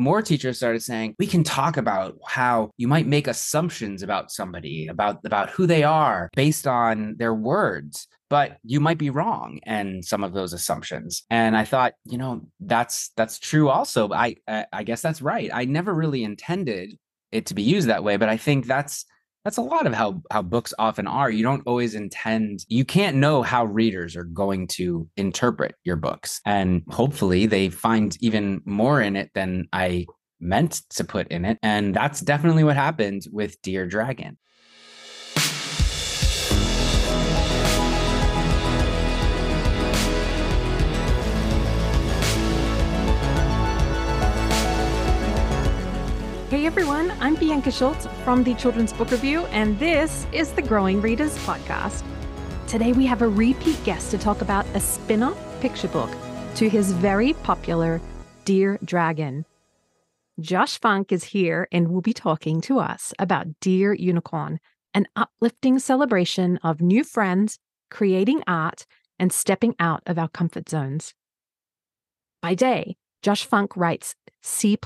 More teachers started saying we can talk about how you might make assumptions about somebody about about who they are based on their words but you might be wrong and some of those assumptions. And i thought you know that's that's true also. I i guess that's right. I never really intended it to be used that way but i think that's that's a lot of how how books often are. You don't always intend you can't know how readers are going to interpret your books. And hopefully they find even more in it than i meant to put in it. And that's definitely what happened with dear dragon Hey everyone, I'm Bianca Schulze from the Children's Book Review, and this is the Growing Readers Podcast. Today we have a repeat guest to talk about a spin off picture book to his very popular Dear Dragon. Josh Funk is here and will be talking to us about Dear Unicorn, an uplifting celebration of new friends, creating art, and stepping out of our comfort zones. By day, Josh Funk writes C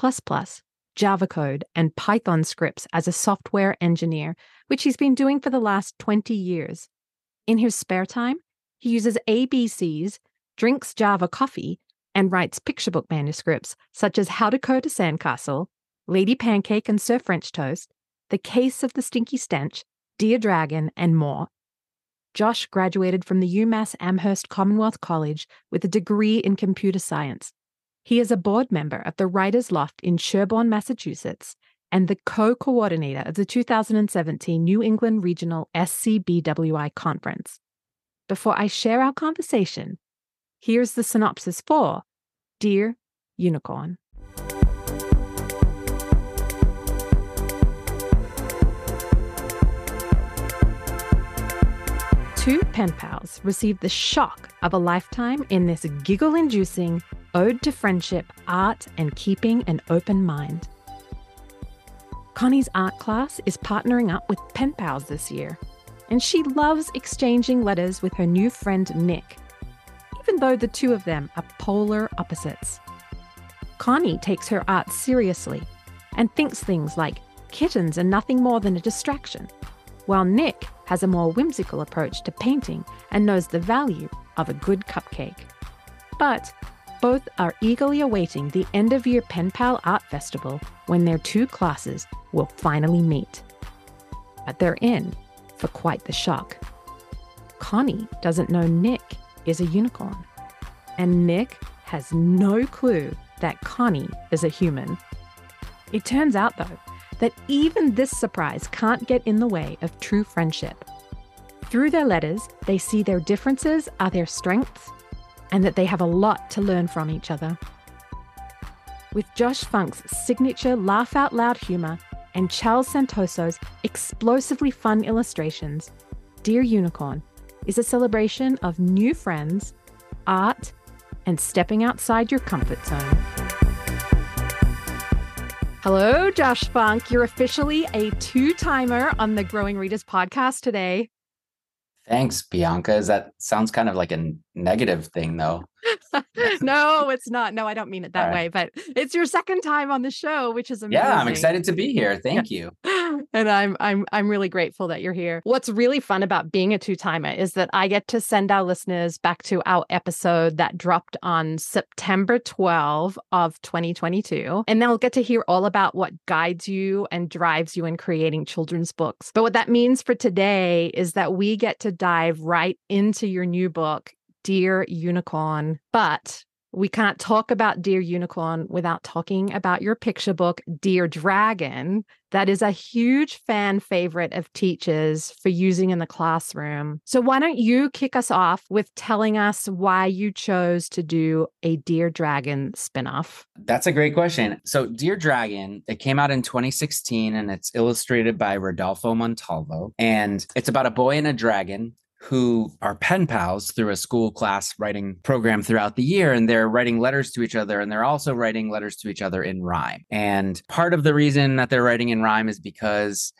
Java code, and Python scripts as a software engineer, which he's been doing for the last 20 years. In his spare time, he uses ABCs, drinks Java coffee, and writes picture book manuscripts such as How to Code a Sandcastle, Lady Pancake and Sir French Toast, The Case of the Stinky Stench, Dear Dragon, and more. Josh graduated from the UMass Amherst Commonwealth College with a degree in computer science he is a board member of the Writers Loft in Sherborn, Massachusetts, and the co coordinator of the 2017 New England Regional SCBWI Conference. Before I share our conversation, here's the synopsis for Dear Unicorn. Two pen pals received the shock of a lifetime in this giggle inducing ode to friendship, art, and keeping an open mind. Connie's art class is partnering up with pen pals this year, and she loves exchanging letters with her new friend Nick, even though the two of them are polar opposites. Connie takes her art seriously and thinks things like kittens are nothing more than a distraction while Nick has a more whimsical approach to painting and knows the value of a good cupcake. But both are eagerly awaiting the end of year Pen Pal Art Festival when their two classes will finally meet. But they're in for quite the shock. Connie doesn't know Nick is a unicorn, and Nick has no clue that Connie is a human. It turns out, though, that even this surprise can't get in the way of true friendship. Through their letters, they see their differences are their strengths and that they have a lot to learn from each other. With Josh Funk's signature laugh out loud humor and Charles Santoso's explosively fun illustrations, Dear Unicorn is a celebration of new friends, art, and stepping outside your comfort zone. Hello, Josh Funk. You're officially a two timer on the Growing Readers podcast today. Thanks, Bianca. That sounds kind of like a negative thing, though. no, it's not. No, I don't mean it that right. way, but it's your second time on the show, which is amazing. Yeah, I'm excited to be here. Thank you. and I'm I'm I'm really grateful that you're here. What's really fun about being a two-timer is that I get to send our listeners back to our episode that dropped on September 12 of 2022, and they'll get to hear all about what guides you and drives you in creating children's books. But what that means for today is that we get to dive right into your new book Dear Unicorn. But we can't talk about Dear Unicorn without talking about your picture book, Dear Dragon. That is a huge fan favorite of teachers for using in the classroom. So, why don't you kick us off with telling us why you chose to do a Dear Dragon spinoff? That's a great question. So, Dear Dragon, it came out in 2016 and it's illustrated by Rodolfo Montalvo. And it's about a boy and a dragon who are pen pals through a school class writing program throughout the year. And they're writing letters to each other and they're also writing letters to each other in rhyme. And part of the reason that they're writing in rhyme is because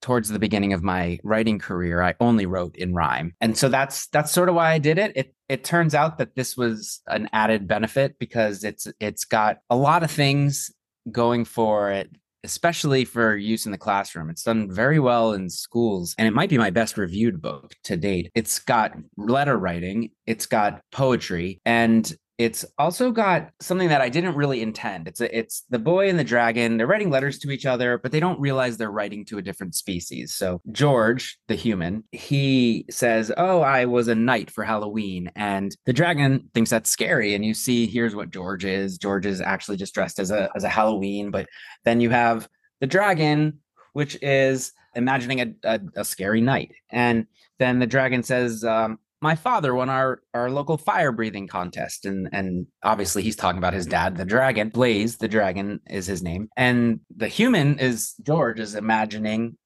towards the beginning of my writing career i only wrote in rhyme and so that's that's sort of why i did it it it turns out that this was an added benefit because it's it's got a lot of things going for it especially for use in the classroom. It's done very well in schools, and it might be my best reviewed book to date. It's got letter writing, it's got poetry, and it's also got something that I didn't really intend. It's a, it's the boy and the dragon. They're writing letters to each other, but they don't realize they're writing to a different species. So George, the human, he says, "Oh, I was a knight for Halloween," and the dragon thinks that's scary. And you see, here's what George is. George is actually just dressed as a as a Halloween, but then you have the dragon, which is imagining a, a, a scary knight, and then the dragon says, um, my father won our our local fire breathing contest and and obviously he's talking about his dad the dragon blaze the dragon is his name and the human is george is imagining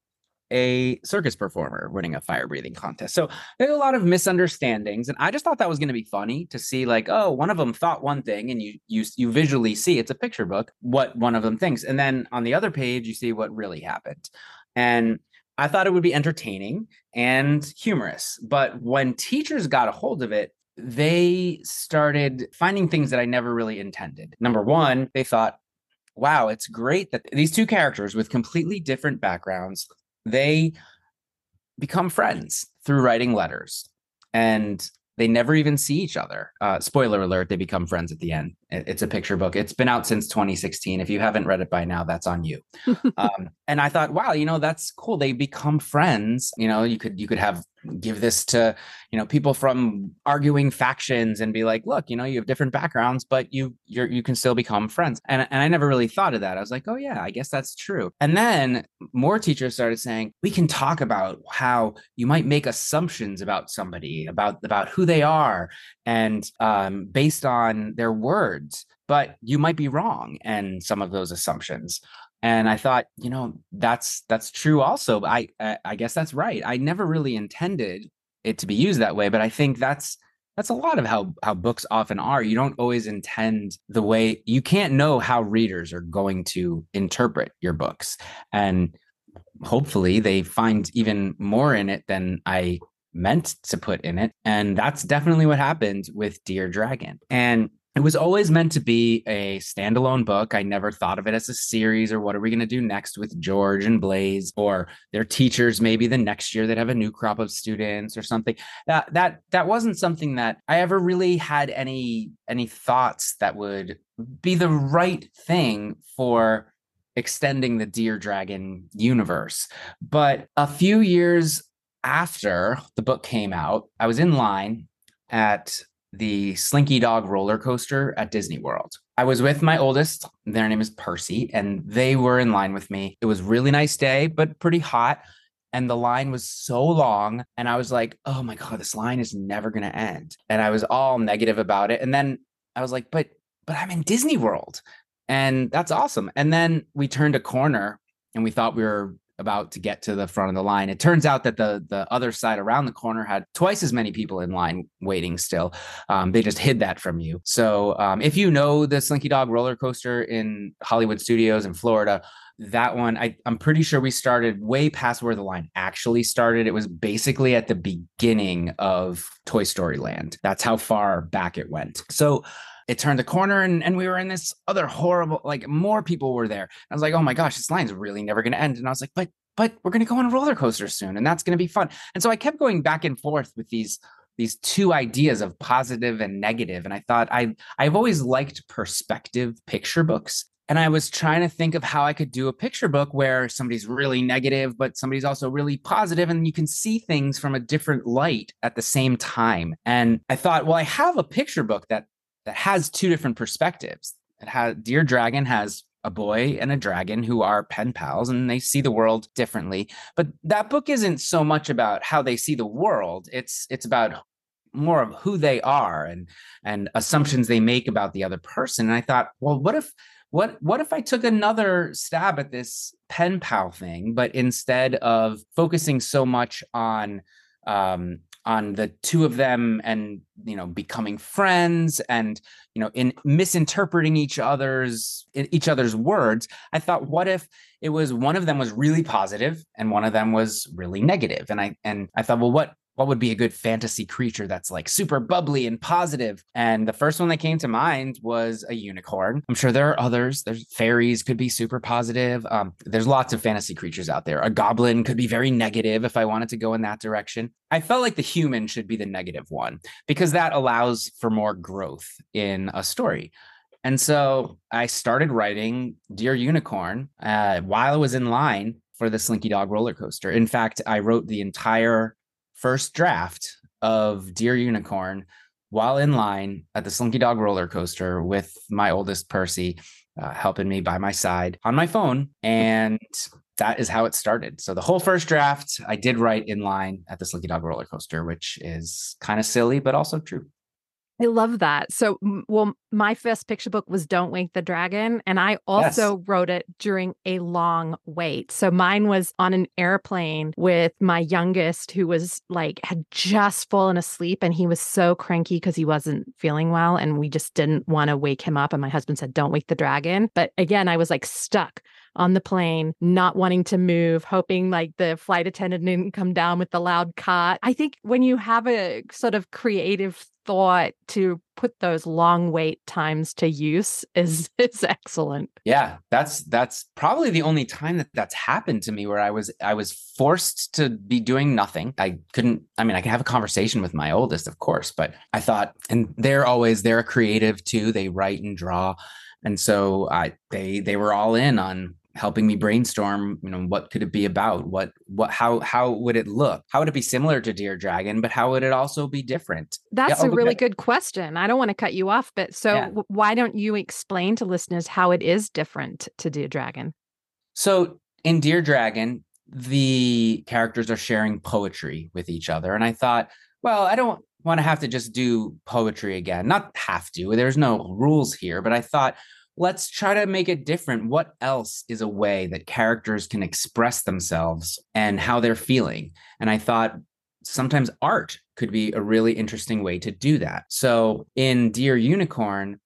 a circus performer winning a fire breathing contest. So there's a lot of misunderstandings and i just thought that was going to be funny to see like oh one of them thought one thing and you you you visually see it's a picture book what one of them thinks and then on the other page you see what really happened. And I thought it would be entertaining and humorous. But when teachers got a hold of it, they started finding things that I never really intended. Number one, they thought, wow, it's great that these two characters with completely different backgrounds, they become friends through writing letters. And they never even see each other. Uh, spoiler alert, they become friends at the end. It's a picture book. It's been out since 2016. If you haven't read it by now, that's on you. um, and I thought, wow, you know, that's cool. They become friends. You know, you could you could have give this to you know people from arguing factions and be like look you know you have different backgrounds but you you're you can still become friends. And, and i never really thought of that. I was like oh yeah i guess that's true. And then more teachers started saying we can talk about how you might make assumptions about somebody about about who they are and um, based on their words but you might be wrong and some of those assumptions and i thought you know that's that's true also i i guess that's right. I never really intended it to be used that way but i think that's that's a lot of how how books often are. You don't always intend the way you can't know how readers are going to interpret your books. And hopefully they find even more in it than i meant to put in it. And that's definitely what happened with dear dragon. And it was always meant to be a standalone book. I never thought of it as a series or what are we going to do next with George and Blaze or their teachers maybe the next year they'd have a new crop of students or something. That that that wasn't something that I ever really had any any thoughts that would be the right thing for extending the Dear Dragon universe. But a few years after the book came out, I was in line at the Slinky Dog roller coaster at Disney World. I was with my oldest, their name is Percy, and they were in line with me. It was really nice day, but pretty hot. And the line was so long. And I was like, oh my God, this line is never going to end. And I was all negative about it. And then I was like, but, but I'm in Disney World. And that's awesome. And then we turned a corner and we thought we were about to get to the front of the line. It turns out that the the other side around the corner had twice as many people in line waiting still. Um, they just hid that from you. So um, if you know the Slinky Dog roller coaster in Hollywood Studios in Florida, that one I, i'm pretty sure we started way past where the line actually started it was basically at the beginning of toy story land that's how far back it went so it turned a corner and, and we were in this other horrible, like more people were there. I was like, oh my gosh, this line's really never going to end. And I was like, but, but we're going to go on a roller coaster soon and that's going to be fun. And so I kept going back and forth with these, these two ideas of positive and negative. And I thought I, I've always liked perspective picture books. And I was trying to think of how I could do a picture book where somebody's really negative, but somebody's also really positive, and you can see things from a different light at the same time. And I thought, well, I have a picture book that that has two different perspectives. It has Dear Dragon has a boy and a dragon who are pen pals and they see the world differently. But that book isn't so much about how they see the world. It's it's about more of who they are and and assumptions they make about the other person. And I thought, well, what if what what if I took another stab at this pen pal thing, but instead of focusing so much on um, on the two of them and you know becoming friends and you know in misinterpreting each other's each other's words i thought what if it was one of them was really positive and one of them was really negative? And i and i thought well what what would be a good fantasy creature that's like super bubbly and positive? And the first one that came to mind was a unicorn. I'm sure there are others. There's fairies could be super positive. Um, there's lots of fantasy creatures out there. A goblin could be very negative if I wanted to go in that direction. I felt like the human should be the negative one because that allows for more growth in a story. And so I started writing Dear Unicorn uh, while I was in line for the Slinky Dog roller coaster. In fact, I wrote the entire first draft of Dear Unicorn while in line at the Slinky Dog roller coaster with my oldest Percy uh, helping me by my side on my phone. And that is how it started. So the whole first draft I did write in line at the Slinky Dog roller coaster, which is kind of silly, but also true. I love that. So, well, my first picture book was Don't Wake the Dragon. And I also yes. wrote it during a long wait. So, mine was on an airplane with my youngest, who was like, had just fallen asleep. And he was so cranky because he wasn't feeling well. And we just didn't want to wake him up. And my husband said, Don't wake the dragon. But again, I was like stuck on the plane, not wanting to move, hoping like the flight attendant didn't come down with the loud cot. I think when you have a sort of creative thought to put those long wait times to use is mm-hmm. is excellent. Yeah, that's that's probably the only time that that's happened to me where I was I was forced to be doing nothing. I couldn't I mean I can have a conversation with my oldest of course, but I thought and they're always they're creative too. They write and draw. And so I they they were all in on helping me brainstorm you know what could it be about? What what how how would it look? How would it be similar to dear dragon but how would it also be different? That's yeah, a oh, really good question. I don't want to cut you off but so yeah. why don't you explain to listeners how it is different to dear dragon? So in dear dragon the characters are sharing poetry with each other and i thought well i don't want to have to just do poetry again. Not have to. There's no rules here but i thought let's try to make it different. What else is a way that characters can express themselves and how they're feeling? And I thought sometimes art could be a really interesting way to do that. So in Dear Unicorn,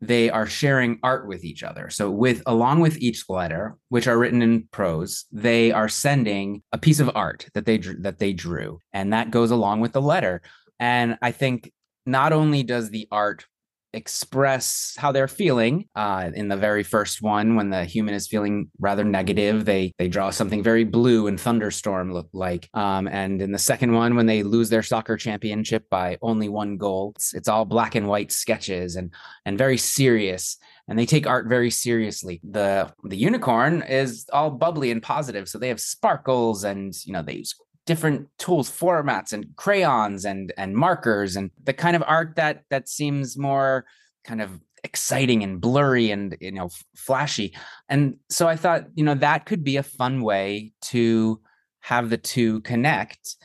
they are sharing art with each other. So with along with each letter, which are written in prose, they are sending a piece of art that they that they drew, and that goes along with the letter. And I think not only does the art express how they're feeling. Uh, in the very first one, when the human is feeling rather negative, they they draw something very blue and thunderstorm look like. Um, and in the second one, when they lose their soccer championship by only one goal, it's, it's all black and white sketches and and very serious. And they take art very seriously. The the unicorn is all bubbly and positive, so they have sparkles and you know they use different tools formats and crayons and and markers and the kind of art that that seems more kind of exciting and blurry and you know flashy. And so i thought you know that could be a fun way to have the two connect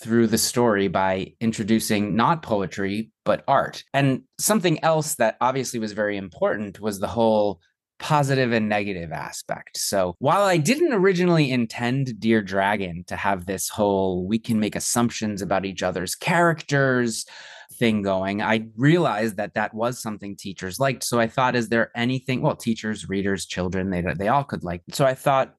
through the story by introducing not poetry but art. And something else that obviously was very important was the whole positive and negative aspect. So while I didn't originally intend Dear Dragon to have this whole we can make assumptions about each other's characters thing going, I realized that that was something teachers liked. So I thought, is there anything, well, teachers, readers, children, they, they all could like. So I thought,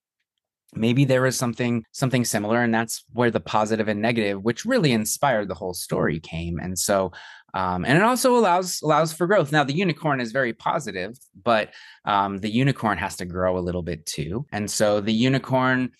maybe there was something something similar and that's where the positive and negative which really inspired the whole story came and so um, and it also allows allows for growth. Now the unicorn is very positive, but um, the unicorn has to grow a little bit too, and so the unicorn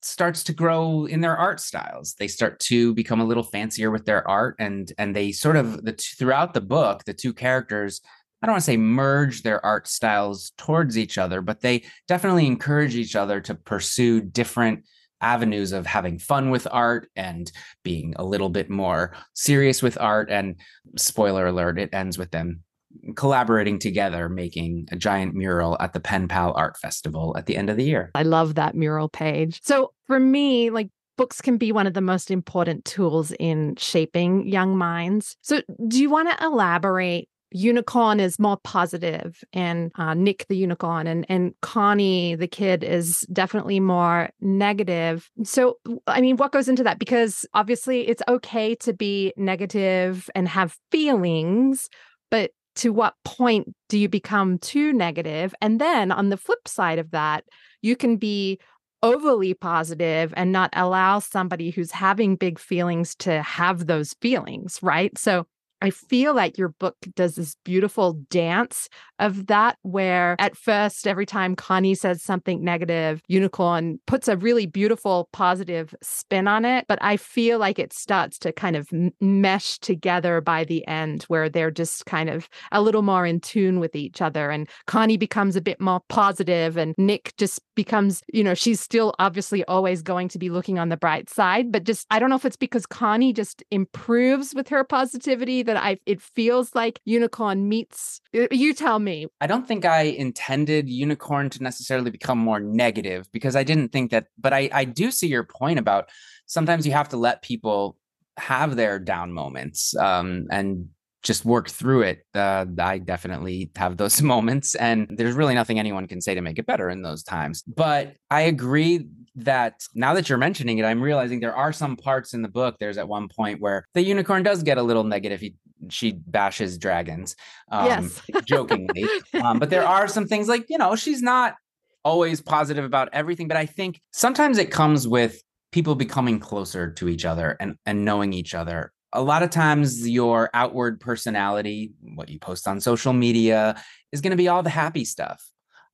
starts to grow in their art styles. They start to become a little fancier with their art, and and they sort of the throughout the book, the two characters. I don't want to say merge their art styles towards each other, but they definitely encourage each other to pursue different avenues of having fun with art and being a little bit more serious with art. And spoiler alert, it ends with them collaborating together, making a giant mural at the Pen Pal Art Festival at the end of the year. I love that mural page. So for me, like books can be one of the most important tools in shaping young minds. So do you want to elaborate unicorn is more positive and uh, nick the unicorn and, and connie the kid is definitely more negative. So i mean what goes into that? Because obviously it's okay to be negative and have feelings but to what point do you become too negative? negative? And then on the flip side of that you can be overly positive and not allow somebody who's having big feelings to have those feelings right? So I feel like your book does this beautiful dance of that, where at first, every time Connie says something negative, Unicorn puts a really beautiful, positive spin on it. But I feel like it starts to kind of mesh together by the end, where they're just kind of a little more in tune with each other. And Connie becomes a bit more positive, and Nick just becomes, you know, she's still obviously always going to be looking on the bright side. But just, I don't know if it's because Connie just improves with her positivity that I it feels like Unicorn meets. You tell me. I don't think I intended Unicorn to necessarily become more negative because I didn't think that. But I I do see your point about sometimes you have to let people have their down moments um, and just work through it. Uh, I definitely have those moments, and there's really nothing anyone can say to make it better in those times. But I agree that now that you're mentioning it, I'm realizing there are some parts in the book. There's at one point where the unicorn does get a little negative. He she bashes dragons, um, yes, jokingly. um, but there are some things like you know she's not always positive about everything. But I think sometimes it comes with people becoming closer to each other and and knowing each other a lot of times your outward personality, what you post on social media, is going to be all the happy stuff.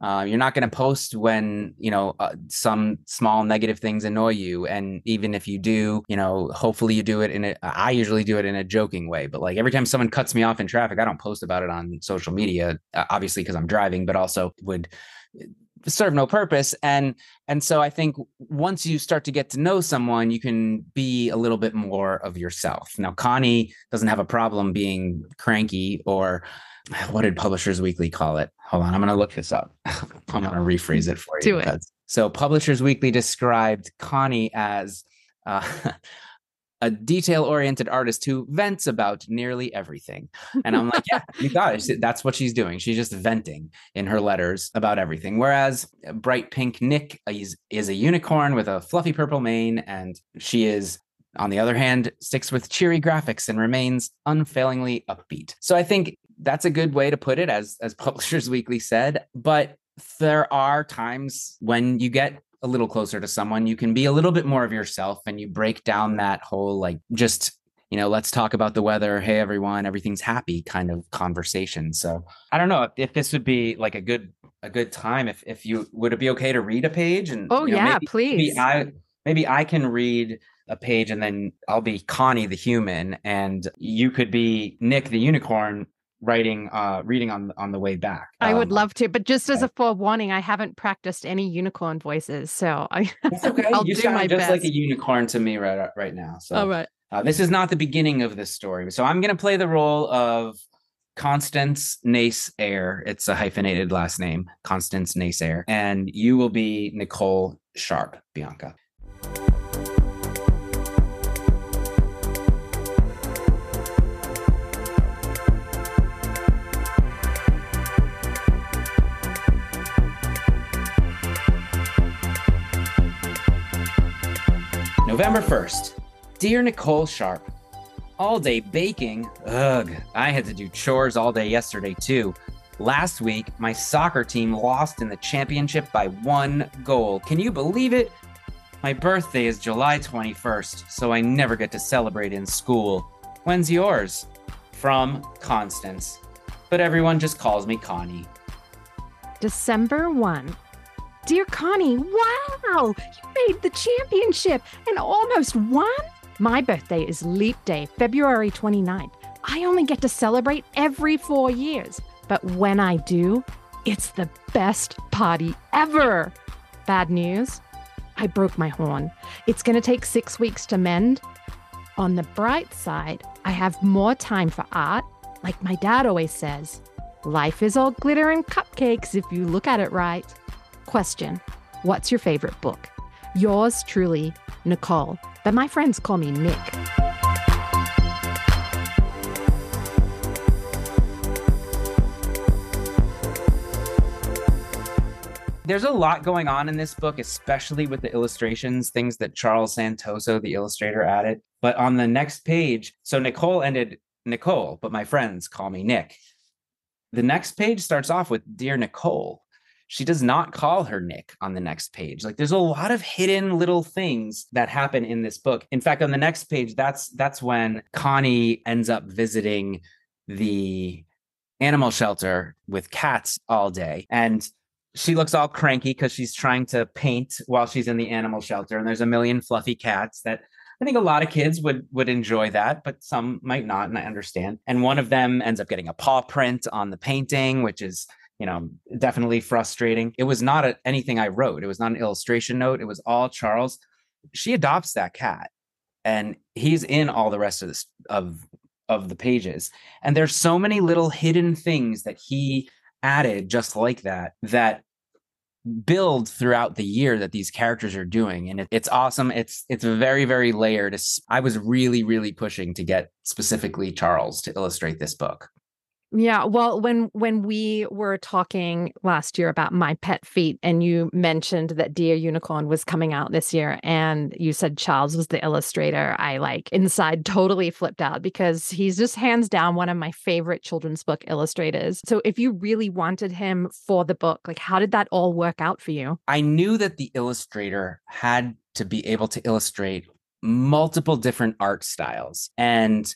Uh, you're not going to post when you know uh, some small negative things annoy you, and even if you do, you know, hopefully you do it in a. I usually do it in a joking way, but like every time someone cuts me off in traffic, I don't post about it on social media, uh, obviously because I'm driving, but also would serve no purpose. And and so i think once you start to get to know someone you can be a little bit more of yourself. Now connie doesn't have a problem being cranky or what did publishers weekly call it hold on i'm going to look this up i'm going to rephrase it for you Do it. so publishers weekly described connie as uh, a detail oriented artist who vents about nearly everything. And I'm like, yeah, you got it. That's what she's doing. She's just venting in her letters about everything. Whereas bright pink Nick is, is a unicorn with a fluffy purple mane, and she is on the other hand, sticks with cheery graphics and remains unfailingly upbeat. So I think that's a good way to put it, as as Publishers Weekly said. But there are times when you get a little closer to someone, you can be a little bit more of yourself and you break down that whole like just you know, let's talk about the weather. Hey, everyone, everything's happy kind of conversation. So I don't know if, if this would be like a good a good time. If if you would it be okay to read a page and oh you know, yeah, maybe, please. Maybe I maybe I can read a page and then I'll be Connie the human and you could be Nick the unicorn writing uh reading on on the way back. I would um, love to but just as a forewarning i haven't practiced any unicorn voices so i okay. I'll you do sound my just best. like a unicorn to me right right now so all right. uh, this is not the beginning of this story so i'm going to play the role of constance nace air it's a hyphenated last name constance nace air and you will be nicole sharp bianca November 1st. Dear Nicole Sharp, all day baking. Ugh, I had to do chores all day yesterday too. Last week, my soccer team lost in the championship by one goal. Can you believe it? My birthday is July 21st, so I never get to celebrate in school. When's yours? From Constance. But everyone just calls me Connie. December 1. Dear Connie, wow, you made the championship and almost won. My birthday is leap day, February 29th. I only get to celebrate every four years, but when I do, it's the best party ever. Bad news I broke my horn. It's going to take six weeks to mend. On the bright side, I have more time for art. Like my dad always says, Life is all glitter and cupcakes if you look at it right. Question What's your favorite book? Yours truly, Nicole, but my friends call me Nick. There's a lot going on in this book, especially with the illustrations, things that Charles Santoso, the illustrator, added. But on the next page, so Nicole ended Nicole, but my friends call me Nick. The next page starts off with Dear Nicole. She does not call her Nick on the next page. Like there's a lot of hidden little things that happen in this book. In fact, on the next page, that's that's when Connie ends up visiting the animal shelter with cats all day. And she looks all cranky because she's trying to paint while she's in the animal shelter and there's a million fluffy cats that I think a lot of kids would would enjoy that, but some might not, and I understand. And one of them ends up getting a paw print on the painting, which is you know definitely frustrating. It was not a, anything I wrote. It was not an illustration note. It was all Charles. She adopts that cat, and he's in all the rest of this of of the pages. And there's so many little hidden things that he added just like that that build throughout the year that these characters are doing and it, it's awesome it's it's very very layered i was really really pushing to get specifically charles to illustrate this book yeah, well, when when we were talking last year about my pet feet, and you mentioned that Dear Unicorn was coming out this year, and you said Charles was the illustrator, I like inside totally flipped out because he's just hands down one of my favorite children's book illustrators. So, if you really wanted him for the book, like how did that all work out for you? I knew that the illustrator had to be able to illustrate multiple different art styles, and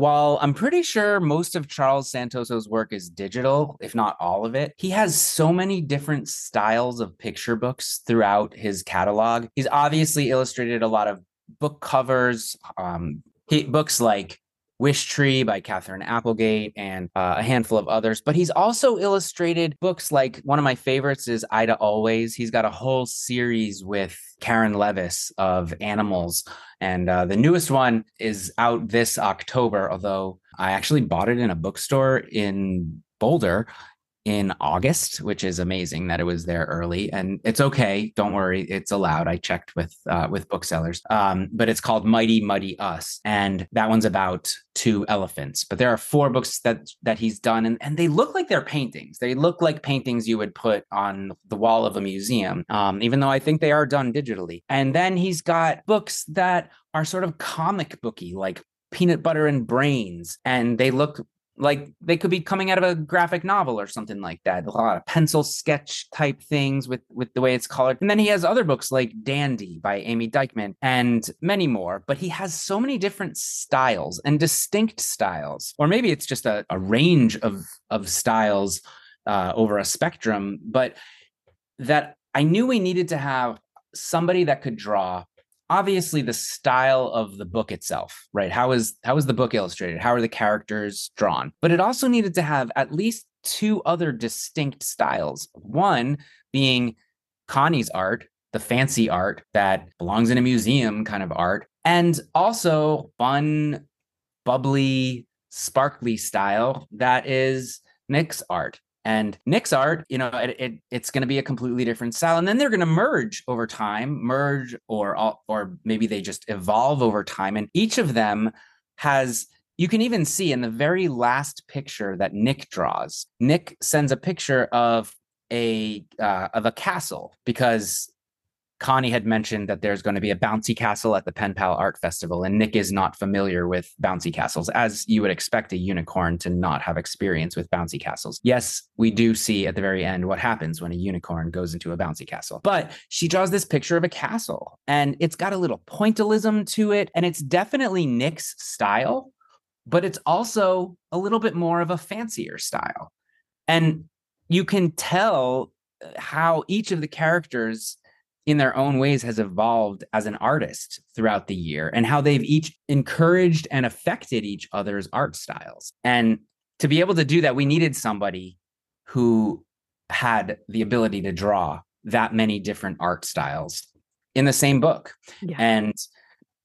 while I'm pretty sure most of Charles Santoso's work is digital, if not all of it, he has so many different styles of picture books throughout his catalog. He's obviously illustrated a lot of book covers, um, he, books like Wish Tree by Katherine Applegate and uh, a handful of others. But he's also illustrated books like one of my favorites is Ida Always. He's got a whole series with Caron Levis of animals. And uh, the newest one is out this October, although I actually bought it in a bookstore in Boulder in August, which is amazing that it was there early. And it's okay. Don't worry. It's allowed. I checked with uh, with booksellers. Um, but it's called Mighty Muddy Us. And that one's about two elephants. But there are four books that that he's done and, and they look like they're paintings. They look like paintings you would put on the wall of a museum. Um, even though I think they are done digitally. And then he's got books that are sort of comic booky, like peanut butter and brains and they look like they could be coming out of a graphic novel or something like that. A lot of pencil sketch type things with with the way it's colored. And then he has other books like dandy by Ame Dyckman and many more but he has so many different styles and distinct styles. Or maybe it's just a, a range of of styles uh, over a spectrum but that i knew we needed to have somebody that could draw obviously the style of the book itself right? How is how is the book illustrated? How are the characters drawn? But it also needed to have at least two other distinct styles. One being connie's art the fancy art that belongs in a museum kind of art and also fun bubbly sparkly style that is nick's art and Nick's art, you know, it, it it's going to be a completely different style, and then they're going to merge over time, merge or or maybe they just evolve over time, and each of them has. You can even see in the very last picture that Nick draws. Nick sends a picture of a uh, of a castle because Connie had mentioned that there's going to be a bouncy castle at the Pen Pal Art Festival, and Nick is not familiar with bouncy castles, as you would expect a unicorn to not have experience with bouncy castles. Yes, we do see at the very end what happens when a unicorn goes into a bouncy castle, but she draws this picture of a castle, and it's got a little pointillism to it, and it's definitely Nick's style, but it's also a little bit more of a fancier style. And you can tell uh, how each of the characters in their own ways has evolved as an artist throughout the year and how they've each encouraged and affected each other's art styles. And to be able to do that, we needed somebody who had the ability to draw that many different art styles in the same book. Yeah. And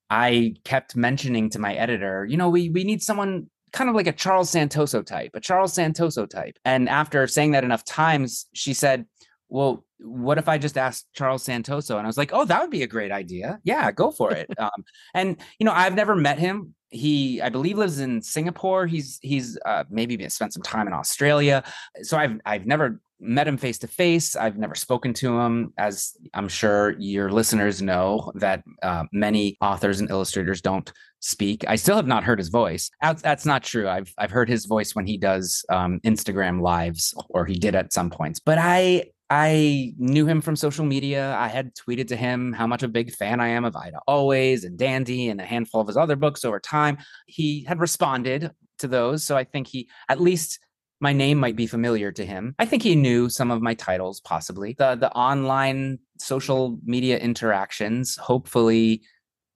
I kept mentioning to my editor, you know, we we need someone kind of like a Charles Santoso type, a Charles Santoso type. And after saying that enough times, she said, well, what if I just asked Charles Santoso? And I was like, oh, that would be a great idea. Yeah, go for it. um, and you know, I've never met him. He, I believe, lives in Singapore. He's he's uh, maybe spent some time in Australia. So I've I've never met him face to face. I've never spoken to him, as I'm sure your listeners know that uh, many authors and illustrators don't speak. I still have not heard his voice. That's not true. I've I've heard his voice when he does um, Instagram lives, or he did at some points. But I I knew him from social media. I had tweeted to him how much a big fan I am of Ida Always and Dandy and a handful of his other books over time. He had responded to those. So I think he, at least my name might be familiar to him. I think he knew some of my titles, possibly. The, the online social media interactions, hopefully,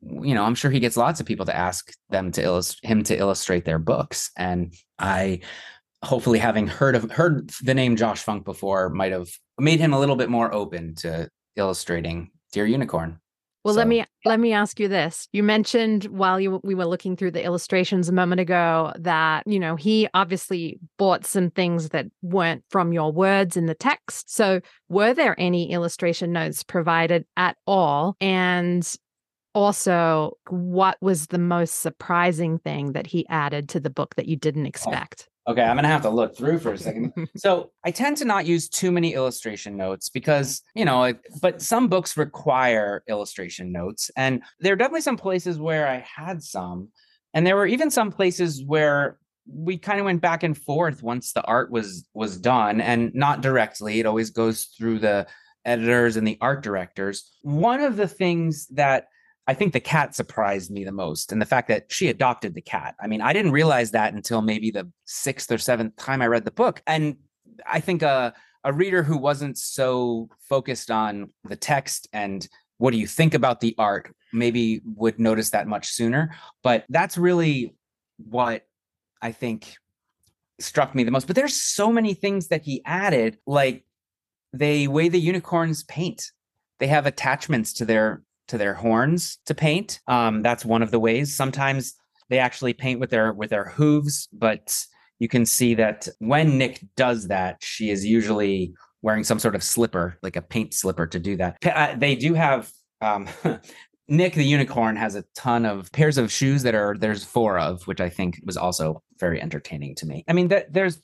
you know, I'm sure he gets lots of people to ask them to illustrate him to illustrate their books. And I hopefully having heard of heard the name Josh Funk before might have made him a little bit more open to illustrating Dear Unicorn. Well, so. let me let me ask you this. You mentioned while you we were looking through the illustrations a moment ago that, you know, he obviously bought some things that weren't from your words in the text. So, were there any illustration notes provided at all? And also, what was the most surprising thing that he added to the book that you didn't oh. expect? Okay, I'm gonna have to look through for a second. so I tend to not use too many illustration notes because you know, it, but some books require illustration notes, and there are definitely some places where I had some, and there were even some places where we kind of went back and forth once the art was was done, and not directly. It always goes through the editors and the art directors. One of the things that I think the cat surprised me the most, and the fact that she adopted the cat. I mean, I didn't realize that until maybe the sixth or seventh time I read the book, and I think a a reader who wasn't so focused on the text and what do you think about the art maybe would notice that much sooner. But that's really what I think struck me the most. But there's so many things that he added, like the way the unicorns paint. They have attachments to their to their horns to paint. Um, that's one of the ways. Sometimes they actually paint with their with their hooves, but you can see that when Nick does that, she is usually wearing some sort of slipper, like a paint slipper, to do that. Uh, they do have. Um, Nick the unicorn has a ton of pairs of shoes that are there's four of, which I think was also very entertaining to me. I mean, th- there's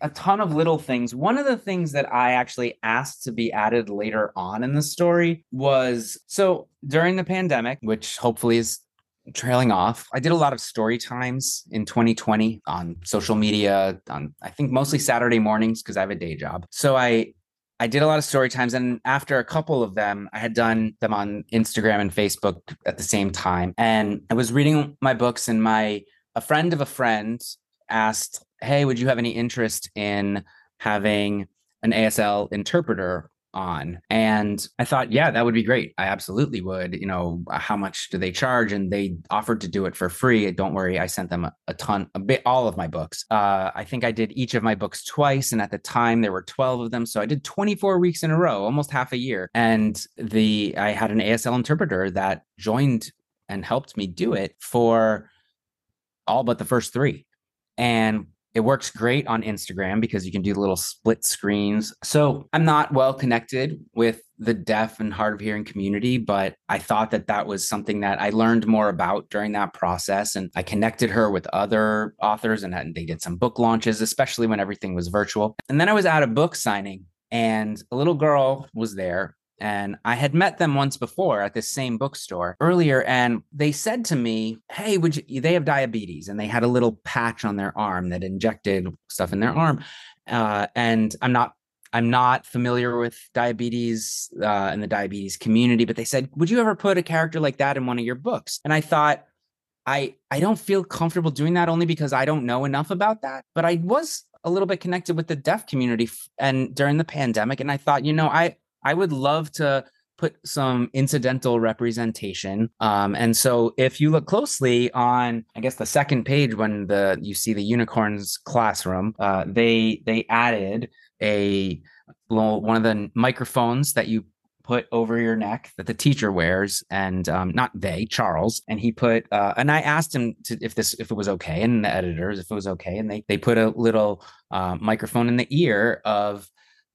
a ton of little things. One of the things that I actually asked to be added later on in the story was so during the pandemic, which hopefully is trailing off. I did a lot of story times in 2020 on social media on I think mostly Saturday mornings because I have a day job. So I I did a lot of story times and after a couple of them I had done them on Instagram and Facebook at the same time and I was reading my books and my a friend of a friend asked hey, would you have any interest in having an ASL interpreter on? And I thought, yeah, that would be great. I absolutely would. You know, how much do they charge? And they offered to do it for free. Don't worry, I sent them a, ton, a bit, all of my books. Uh, I think I did each of my books twice, and at the time there were twelve of them, so I did twenty four weeks in a row, almost half a year. And the I had an ASL interpreter that joined and helped me do it for all but the first three. And it works great on Instagram because you can do little split screens. So I'm not well connected with the deaf and hard of hearing community, but I thought that that was something that I learned more about during that process. And I connected her with other authors and they did some book launches, especially when everything was virtual. And then I was at a book signing and a little girl was there and I had met them once before at this same bookstore earlier, and they said to me, "Hey, would you?" They have diabetes, and they had a little patch on their arm that injected stuff in their arm. Uh, and I'm not, I'm not familiar with diabetes uh, and the diabetes community, but they said, "Would you ever put a character like that in one of your books?" And I thought, I I don't feel comfortable doing that only because I don't know enough about that. But I was a little bit connected with the deaf community and during the pandemic, and I thought, you know, I I would love to put some incidental representation. Um, and so if you look closely on, I guess the second page when the you see the unicorns classroom, uh, they they added a one of the microphones that you put over your neck that the teacher wears, and um, not they, Charles. And he put, uh, and I asked him to, if this if it was okay, and the editors if it was okay, and they they put a little uh, microphone in the ear of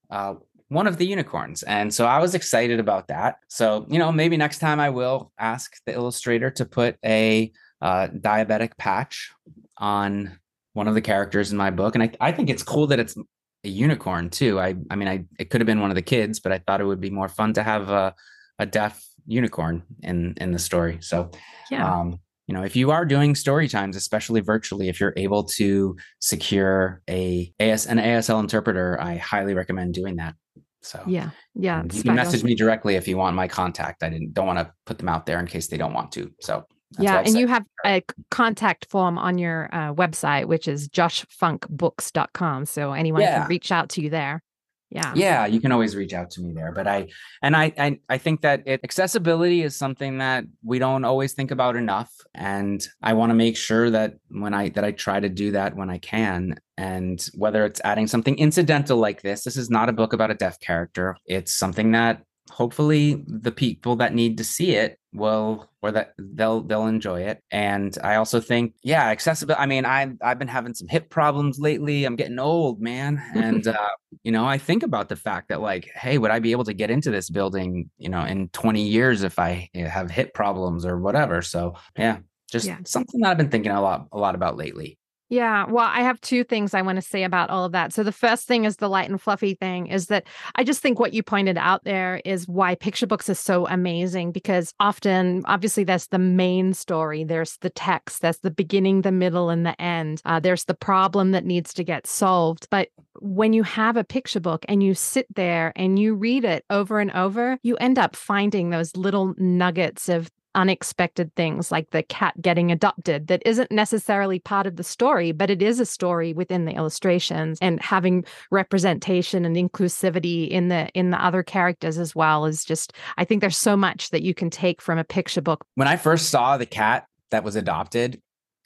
uh, one of the unicorns. And so I was excited about that. So, you know, maybe next time I will ask the illustrator to put a uh, diabetic patch on one of the characters in my book. And I, I think it's cool that it's a unicorn too. I, I mean, I, it could have been one of the kids, but I thought it would be more fun to have a, a deaf unicorn in, in the story. So, yeah. Um, you know if you are doing story times especially virtually if you're able to secure a AS, an asl interpreter i highly recommend doing that so yeah. Yeah you can message me directly if you want my contact. I didn't don't want to put them out there in case they don't want to. So yeah and you have a contact form on your uh, website which is joshfunkbooks.com so anyone yeah. can reach out to you there yeah. Yeah you can always reach out to me there but i and i i, I think that it, accessibility is something that we don't always think about enough and i want to make sure that when i that i try to do that when i can and whether it's adding something incidental like this this is not a book about a deaf character. It's something that hopefully the people that need to see it will or that they'll they'll enjoy it. And i also think yeah accessible i mean i i've been having some hip problems lately. I'm getting old man. And uh you know i think about the fact that like hey would i be able to get into this building you know in 20 years if i have hip problems or whatever? So yeah just yeah. something that i've been thinking a lot a lot about lately yeah, well, I have two things I want to say about all of that. So the first thing is the light and fluffy thing is that I just think what you pointed out there is why picture books is so amazing because often, obviously, there's the main story, there's the text, there's the beginning, the middle, and the end. Uh, there's the problem that needs to get solved. But when you have a picture book and you sit there and you read it over and over, you end up finding those little nuggets of unexpected things like the cat getting adopted that isn't necessarily part of the story, but it is a story within the illustrations and having representation and inclusivity in the in the other characters as well is just I think there's so much that you can take from a picture book. When I first saw the cat that was adopted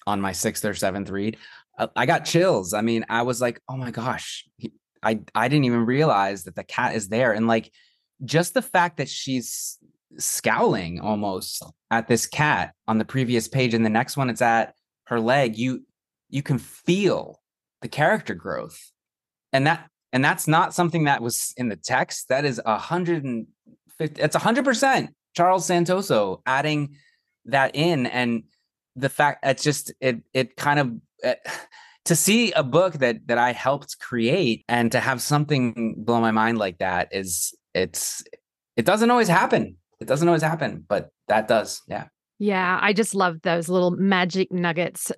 on my sixth or seventh read, uh, I got chills. I mean, I was like, oh my gosh, I I didn't even realize that the cat is there and like just the fact that she's scowling almost at this cat on the previous page and the next one it's at her leg you you can feel the character growth. And that and that's not something that was in the text that is a hundred and fifty it's a hundred percent charles santoso adding that in and the fact it's just it it kind of it, eh, to see a book that that i helped create and to have something blow my mind like that is it's it doesn't always happen it doesn't always happen, but that does. Yeah. Yeah, I just love those little magic nuggets,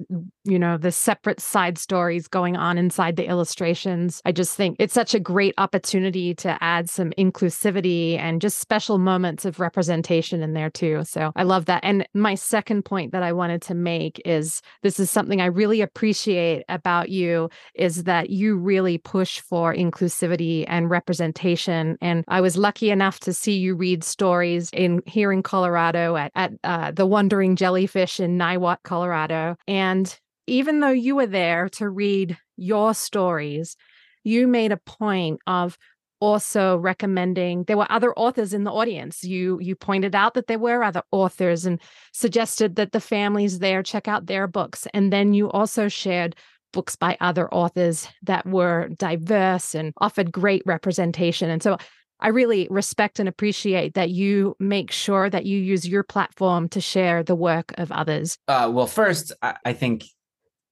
you know, the separate side stories going on inside the illustrations. I just think it's such a great opportunity to add some inclusivity and just special moments of representation in there too. So I love that. And my second point that I wanted to make is this is something I really appreciate about you is that you really push for inclusivity and representation. And I was lucky enough to see you read stories in here in Colorado at, at uh, the Wandering Jellyfish in Niwot, Colorado. And even though you were there to read your stories, you made a point of also recommending there were other authors in the audience you you pointed out that there were other authors and suggested that the families there check out their books and then you also shared books by other authors that were diverse and offered great representation and so I really respect and appreciate that you make sure that you use your platform to share the work of others. Uh, well, first, I, I, think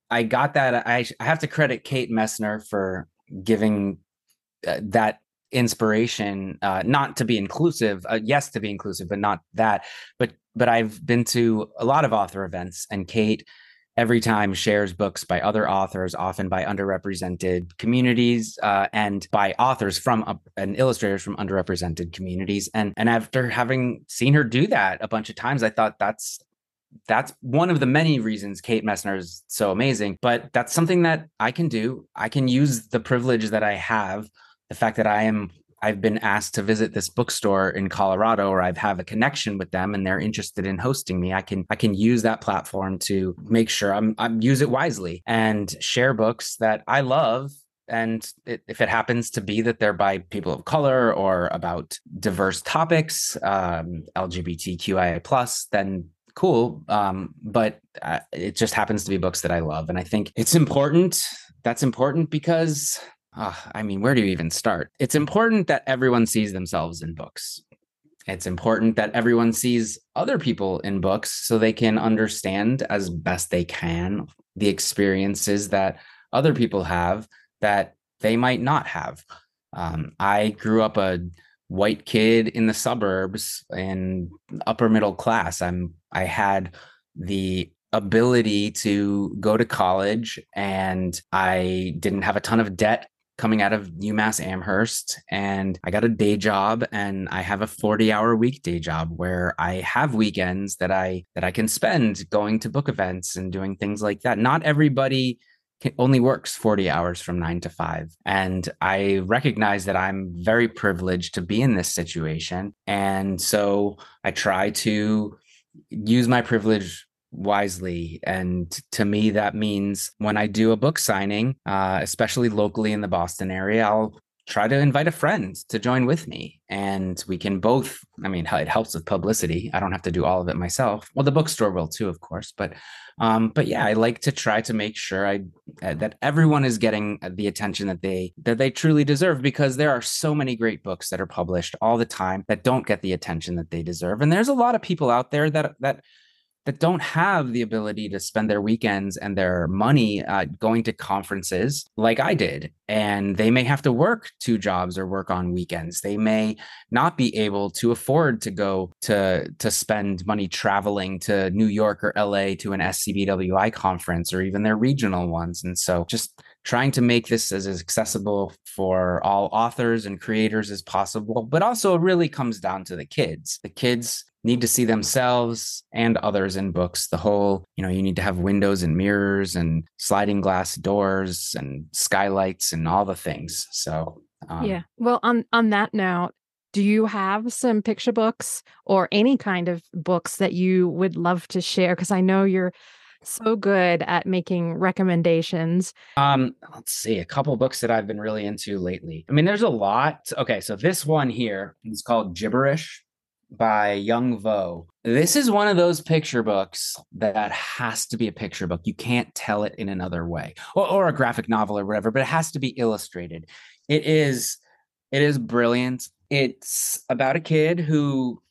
I got that. I, I, have to credit Kate Messner for giving uh, that inspiration, uh, not to be inclusive. Uh, yes, to be inclusive, but not that. But but I've been to a lot of author events, and Kate every time shares books by other authors, often by underrepresented communities uh, and by authors from uh, and illustrators from underrepresented communities. And and after having seen her do that a bunch of times, I thought that's that's one of the many reasons Kate Messner is so amazing. But that's something that I can do. I can use the privilege that I have, the fact that I am I've been asked to visit this bookstore in Colorado or I've have a connection with them and they're interested in hosting me, I can I can use that platform to make sure I'm I'm use it wisely and share books that I love. And it, if it happens to be that they're by people of color or about diverse topics um, lgbtqia plus then cool. Um, but uh, it just happens to be books that i love. And i think it's important that's important because uh, i mean where do you even start it's important that everyone sees themselves in books it's important that everyone sees other people in books so they can understand as best they can the experiences that other people have that they might not have. Um, I grew up a white kid in the suburbs and upper middle class. I'm I had the ability to go to college and I didn't have a ton of debt coming out of UMass Amherst and I got a day job and I have a 40 hour weekday job where I have weekends that I that I can spend going to book events and doing things like that. Not everybody only works 40 hours from 9 to 5 and I recognize that I'm very privileged to be in this situation and so I try to use my privilege wisely. And to me, that means when I do a book signing, uh, especially locally in the Boston area, I'll try to invite a friend to join with me. And we can both i mean it helps with publicity. I don't have to do all of it myself. Well the bookstore will too of course. But um but yeah i like to try to make sure i uh, that everyone is getting the attention that they that they truly deserve because there are so many great books that are published all the time that don't get the attention that they deserve. And there's a lot of people out there that that that don't have the ability to spend their weekends and their money uh, going to conferences like I did. And they may have to work two jobs or work on weekends. They may not be able to afford to go to, to spend money traveling to New York or LA to an SCBWI conference or even their regional ones. And so just trying to make this as accessible for all authors and creators as possible, but also it really comes down to the kids. The kids need to see themselves and others in books. The whole, you know, you need to have windows and mirrors and sliding glass doors and skylights and all the things. So, um, yeah. Well, on on that note, do you have some picture books or any kind of books that you would love to share? Because I know you're so good at making recommendations. Um, let's see, a couple books that I've been really into lately. I mean, there's a lot. Okay, so this one here is called Gibberish by Young Vo. This is one of those picture books that has to be a picture book. You can't tell it in another way, or, or a graphic novel or whatever, but it has to be illustrated. It is, it is brilliant. It's about a kid who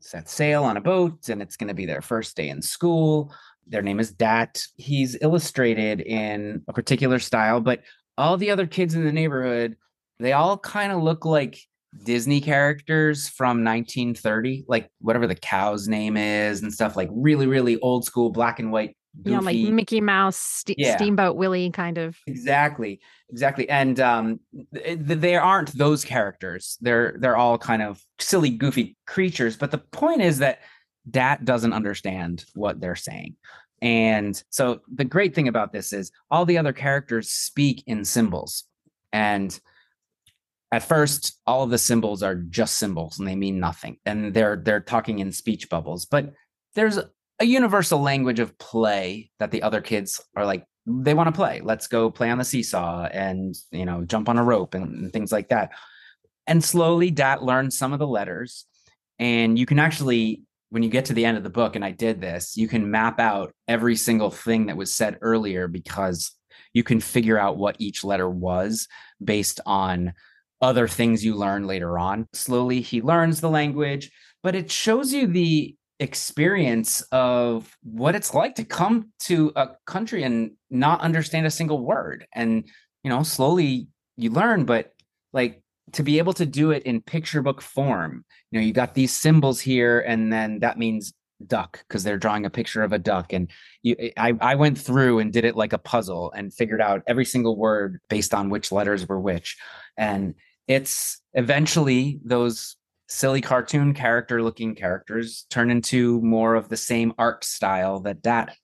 sets sail on a boat, and it's going to be their first day in school. Their name is Dat. He's illustrated in a particular style, but all the other kids in the neighborhood, they all kind of look like Disney characters from 1930, like whatever the cow's name is and stuff, like really, really old school black and white. Goofy. Yeah, like Mickey Mouse, yeah. Steamboat Willie kind of. Exactly, exactly. And um, they aren't those characters. They're they're all kind of silly, goofy creatures. But the point is that Dat doesn't understand what they're saying. And so the great thing about this is all the other characters speak in symbols. And at first all of the symbols are just symbols and they mean nothing. And they're they're talking in speech bubbles but there's a universal language of play that the other kids are like they want to play. Let's go play on the seesaw and you know jump on a rope and, and things like that. And slowly dat learns some of the letters. And you can actually when you get to the end of the book and i did this you can map out every single thing that was said earlier because you can figure out what each letter was based on other things you learn later on. Slowly, he learns the language, but it shows you the experience of what it's like to come to a country and not understand a single word. And, you know, slowly you learn, but like to be able to do it in picture book form, you know, you got these symbols here, and then that means duck because they're drawing a picture of a duck and you I, I went through and did it like a puzzle and figured out every single word based on which letters were which and it's eventually those silly cartoon character looking characters turn into more of the same art style that Dat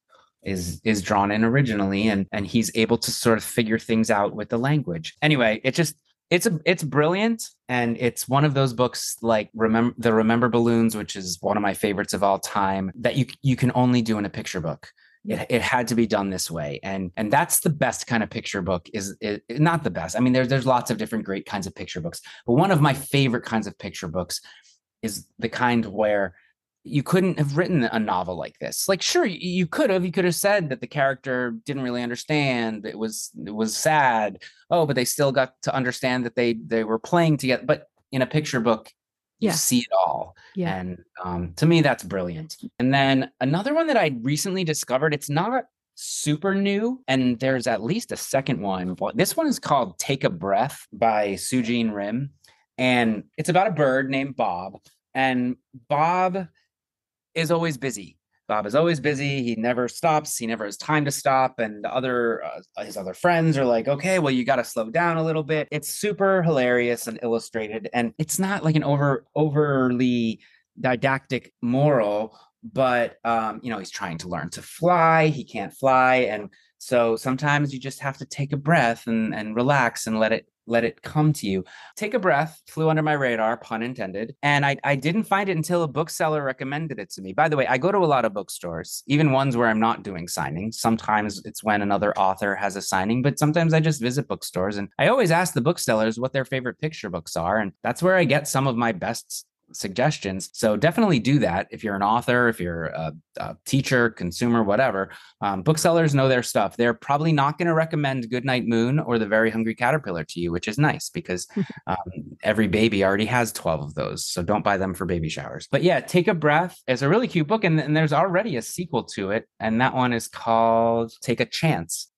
is is drawn in originally and and he's able to sort of figure things out with the language. Anyway it just it's a it's brilliant and it's one of those books like remember the remember balloons which is one of my favorites of all time that you you can only do in a picture book it, it had to be done this way. And and that's the best kind of picture book is it, not the best. I mean there's there's lots of different great kinds of picture books but one of my favorite kinds of picture books is the kind where you couldn't have written a novel like this. Like sure you could have you could have said that the character didn't really understand it was it was sad. Oh but they still got to understand that they they were playing together but in a picture book you yeah. see it all. Yeah. And um, to me, that's brilliant. And then another one that I recently discovered, it's not super new, and there's at least a second one. This one is called Take a Breath by Sujin Rim. And it's about a bird named Bob. And Bob is always busy. Bob is always busy. He never stops. He never has time to stop. And other uh, his other friends are like, "Okay, well, you got to slow down a little bit." It's super hilarious and illustrated, and it's not like an over overly didactic moral, but um, you know, he's trying to learn to fly. He can't fly, and so sometimes you just have to take a breath and and relax and let it let it come to you. Take a breath, flew under my radar, pun intended. And I, I didn't find it until a bookseller recommended it to me. By the way, I go to a lot of bookstores, even ones where I'm not doing signings. Sometimes it's when another author has a signing, but sometimes I just visit bookstores. And I always ask the booksellers what their favorite picture books are. And that's where I get some of my best suggestions. So definitely do that if you're an author, if you're a, a teacher, consumer, whatever. Um, booksellers know their stuff. They're probably not going to recommend Goodnight Moon or The Very Hungry Caterpillar to you, which is nice because um, every baby already has 12 of those. So don't buy them for baby showers. But yeah, Take a Breath is a really cute book. And, and there's already a sequel to it. And that one is called Take a Chance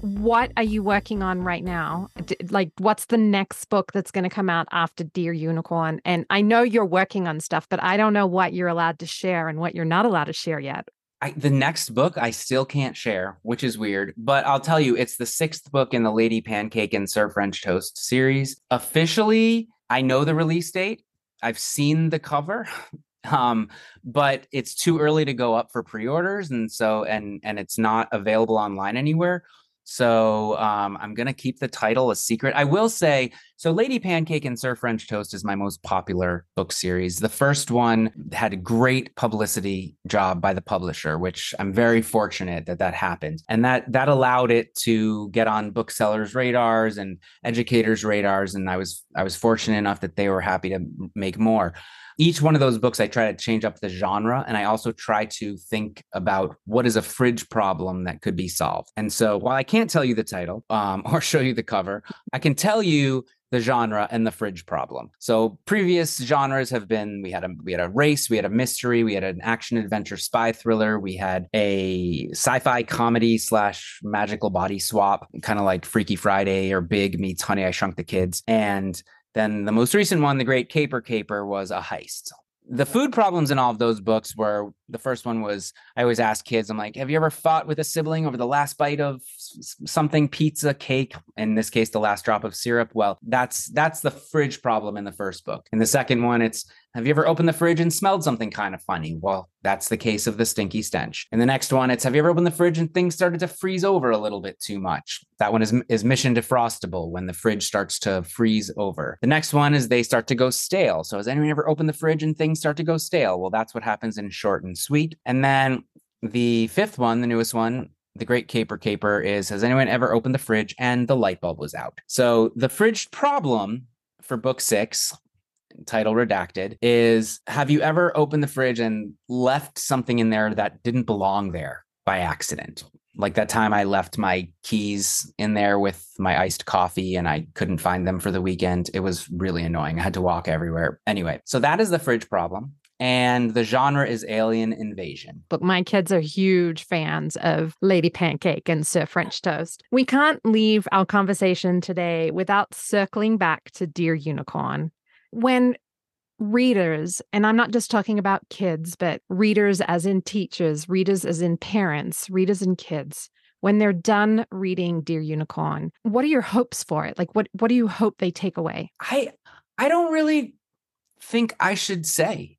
what are you working on right now? Like, what's the next book that's going to come out after Dear Unicorn? And I know you're working on stuff, but I don't know what you're allowed to share and what you're not allowed to share yet. I, the next book I still can't share, which is weird, but I'll tell you, it's the sixth book in the Lady Pancake and Sir French Toast series. Officially, I know the release date. I've seen the cover. um but it's too early to go up for pre-orders and so and and it's not available online anywhere so um, I'm going to keep the title a secret. I will say so Lady Pancake and Sir French Toast is my most popular book series. The first one had a great publicity job by the publisher, which I'm very fortunate that that happened. And that that allowed it to get on booksellers' radars and educators' radars and I was I was fortunate enough that they were happy to make more each one of those books, I try to change up the genre. And I also try to think about what is a fridge problem that could be solved. And so while I can't tell you the title um, or show you the cover, I can tell you the genre and the fridge problem. So previous genres have been we had a we had a race, we had a mystery, we had an action adventure spy thriller, we had a sci-fi comedy slash magical body swap, kind of like Freaky Friday or Big meets Honey I Shrunk the Kids, and then the most recent one, The Great Caper Caper, was a heist. The food problems in all of those books were the first one was I always ask kids, I'm like, have you ever fought with a sibling over the last bite of something, pizza, cake, in this case, the last drop of syrup? Well, that's that's the fridge problem in the first book. In the second one, it's have you ever opened the fridge and smelled something kind of funny? Well, that's the case of the stinky stench. And the next one, it's have you ever opened the fridge and things started to freeze over a little bit too much? That one is, is mission defrostable when the fridge starts to freeze over. The next one is they start to go stale. So has anyone ever opened the fridge and things start to go stale? Well, that's what happens in short and sweet. And then the fifth one, the newest one, the great caper caper is has anyone ever opened the fridge and the light bulb was out? So the fridge problem for book six title redacted is have you ever opened the fridge and left something in there that didn't belong there by accident like that time I left my keys in there with my iced coffee and I couldn't find them for the weekend. It was really annoying. I had to walk everywhere. Anyway, so that is the fridge problem. And the genre is alien invasion. But my kids are huge fans of Lady Pancake and Sir French Toast. We can't leave our conversation today without circling back to Dear Unicorn when readers, and I'm not just talking about kids, but readers as in teachers, readers as in parents, readers and kids, when they're done reading Dear Unicorn, what are your hopes for it? Like what what do you hope they take away? I I don't really think I should say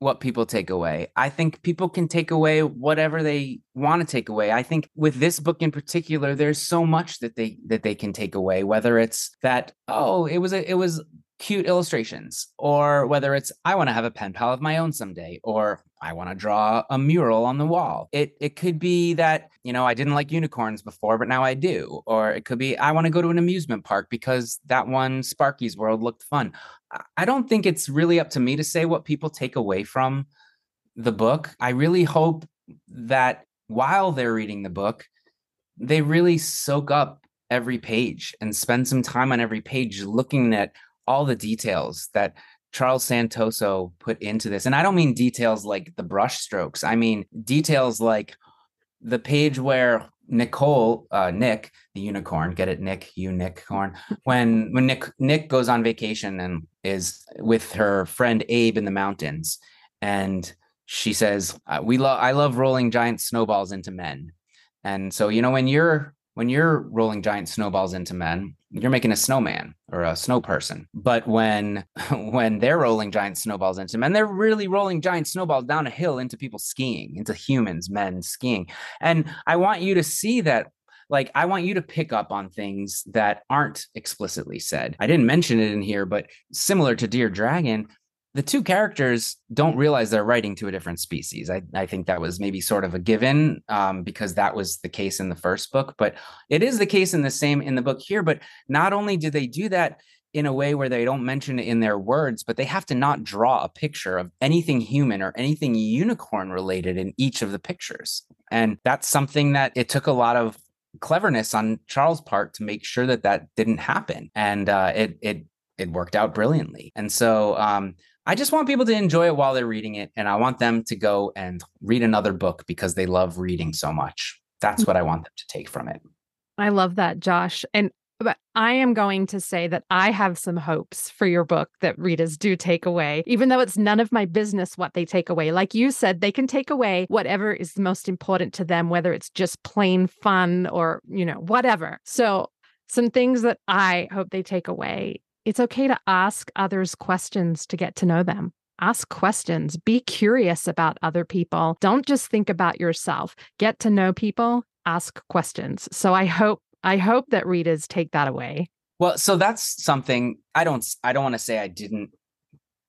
what people take away. I think people can take away whatever they want to take away. I think with this book in particular there's so much that they that they can take away whether it's that oh it was a it was cute illustrations, or whether it's I want to have a pen pal of my own someday, or I want to draw a mural on the wall. It it could be that, you know, I didn't like unicorns before, but now I do. Or it could be I want to go to an amusement park because that one Sparky's World looked fun. I don't think it's really up to me to say what people take away from the book. I really hope that while they're reading the book, they really soak up every page and spend some time on every page looking at all the details that Charles Santoso put into this. And I don't mean details like the brush strokes. I mean details like the page where Nicole, uh, Nick, the unicorn, get it, Nick, you Nick Corn. When when Nick Nick goes on vacation and is with her friend Abe in the mountains, and she says, uh, "We love I love rolling giant snowballs into men." And so you know when you're when you're rolling giant snowballs into men, you're making a snowman or a snow person. But when when they're rolling giant snowballs into men, they're really rolling giant snowballs down a hill into people skiing, into humans, men skiing. And I want you to see that like I want you to pick up on things that aren't explicitly said. I didn't mention it in here, but similar to Dear Dragon, the two characters don't realize they're writing to a different species. I, I think that was maybe sort of a given um, because that was the case in the first book, but it is the case in the same in the book here. But not only do they do that in a way where they don't mention it in their words, but they have to not draw a picture of anything human or anything unicorn related in each of the pictures. And that's something that it took a lot of cleverness on Charles' part to make sure that that didn't happen. And uh, it it it worked out brilliantly. And so um, I just want people to enjoy it while they're reading it. And I want them to go and read another book because they love reading so much. That's what I want them to take from it. I love that, Josh. And but I am going to say that I have some hopes for your book that readers do take away, even though it's none of my business what they take away. Like you said, they can take away whatever is most important to them, whether it's just plain fun or, you know, whatever. So, some things that I hope they take away it's okay to ask others questions to get to know them. Ask questions. Be curious about other people. Don't just think about yourself. Get to know people. Ask questions. So I hope I hope that readers take that away. Well, so that's something I don't I don't want to say I didn't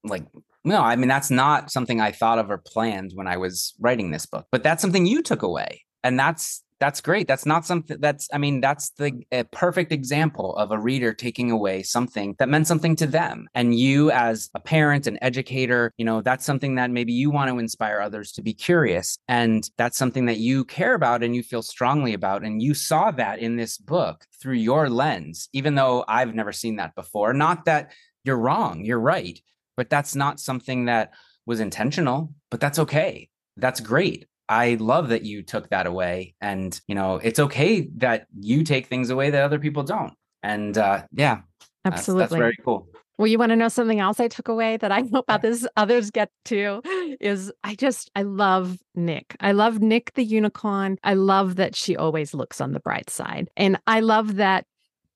like no, I mean that's not something I thought of or planned when I was writing this book. But that's something you took away. And that's that's great. That's not something that's, I mean, that's the perfect example of a reader taking away something that meant something to them. And you, as a parent, an educator, you know, that's something that maybe you want to inspire others to be curious. And that's something that you care about and you feel strongly about. And you saw that in this book through your lens, even though I've never seen that before. Not that you're wrong, you're right, but that's not something that was intentional, but that's okay. That's great. I love that you took that away. And, you know, it's okay that you take things away that other people don't. And uh, yeah, absolutely. That's, that's very cool. Well, you want to know something else I took away that I hope others others get to is I just I love Nick. I love Nick the unicorn. I love that she always looks on the bright side. And I love that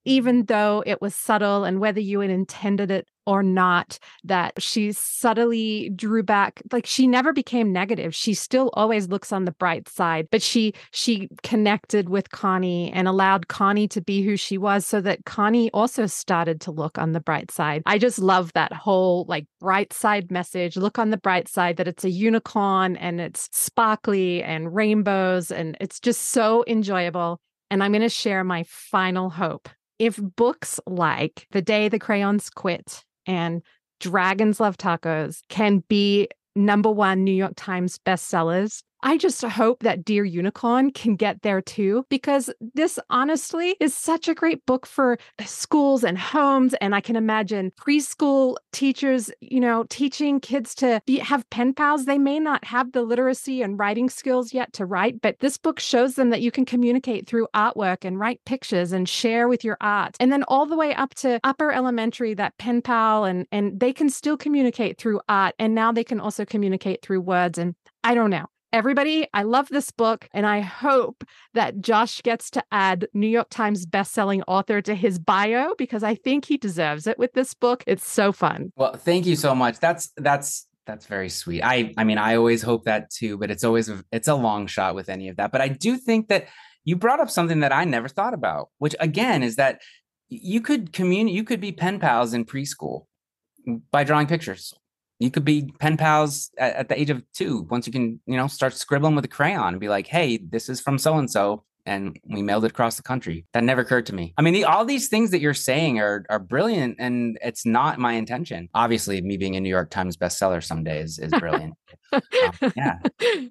even though it was subtle and whether you had intended it or not that she subtly drew back like she never became negative. She still always looks on the bright side but she she connected with connie and allowed connie to be who she was so that connie also started to look on the bright side. I just love that whole like bright side message look on the bright side that it's a unicorn and it's sparkly and rainbows and it's just so enjoyable. And i'm going to share my final hope if books like The Day the Crayons Quit and Dragons Love Tacos can be number one New York Times bestsellers, I just hope that Dear Unicorn can get there too, because this honestly is such a great book for uh, schools and homes. And I can imagine preschool teachers, you know, teaching kids to be, have pen pals. They may not have the literacy and writing skills yet to write, but this book shows them that you can communicate through artwork and write pictures and share with your art. And then all the way up to upper elementary, that pen pal, and, and they can still communicate through art. And now they can also communicate through words. And I don't know everybody, I love this book, and I hope that Josh gets to add New York Times bestselling author to his bio because I think he deserves it with this book. It's so fun. Well, thank you so much. That's that's that's very sweet. I I mean, I always hope that too, but it's always it's a long shot with any of that. But I do think that you brought up something that I never thought about, which again is that you could communicate, you could be pen pals in preschool by drawing pictures. You could be pen pals at, at the age of two. Once you can, you know, start scribbling with a crayon and be like, "Hey, this is from so and so and we mailed it across the country. That never occurred to me. I mean, the, all these things that you're saying are are brilliant, and it's not my intention. Obviously, me being a New York Times bestseller someday is, is brilliant. um, yeah,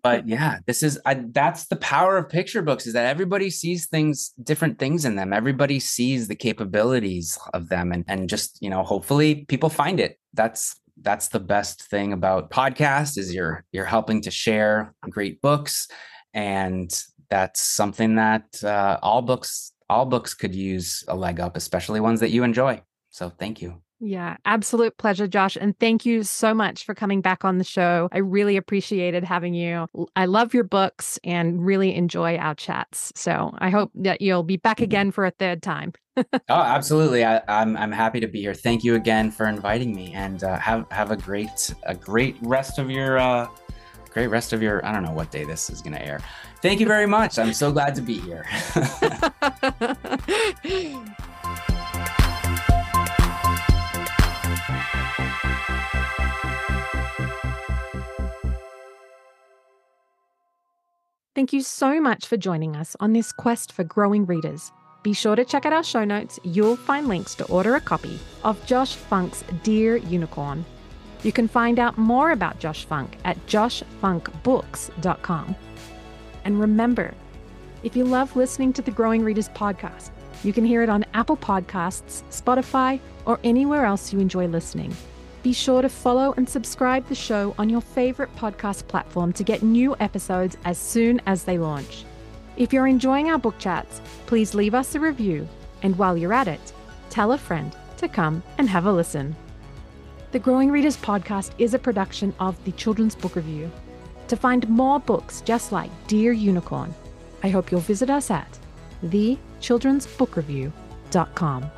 but yeah, this is I, that's the power of picture books is that everybody sees things, different things in them. Everybody sees the capabilities of them, and and just you know, hopefully, people find it. That's that's the best thing about podcast is you're you're helping to share great books and that's something that uh, all books all books could use a leg up, especially ones that you enjoy. So thank you. Yeah, absolute pleasure, Josh. And thank you so much for coming back on the show. I really appreciated having you. I love your books and really enjoy our chats. So I hope that you'll be back again for a third time. oh, absolutely. I, am I'm, I'm happy to be here. Thank you again for inviting me, and uh, have have a great a great rest of your uh, great rest of your, I don't know what day this is going to air. Thank you very much. I'm so glad to be here. Thank you so much for joining us on this quest for growing readers. Be sure to check out our show notes. You'll find links to order a copy of Josh Funk's Dear Unicorn you can find out more about Josh Funk at joshfunkbooks.com. And remember, if you love listening to the Growing Readers podcast, you can hear it on Apple Podcasts, Spotify, or anywhere else you enjoy listening. Be sure to follow and subscribe the show on your favorite podcast platform to get new episodes as soon as they launch. If you're enjoying our book chats, please leave us a review. And while you're at it, tell a friend to come and have a listen. The Growing Readers podcast is a production of the Children's Book Review. To find more books just like Dear Unicorn, I hope you'll visit us at thechildrensbookreview.com.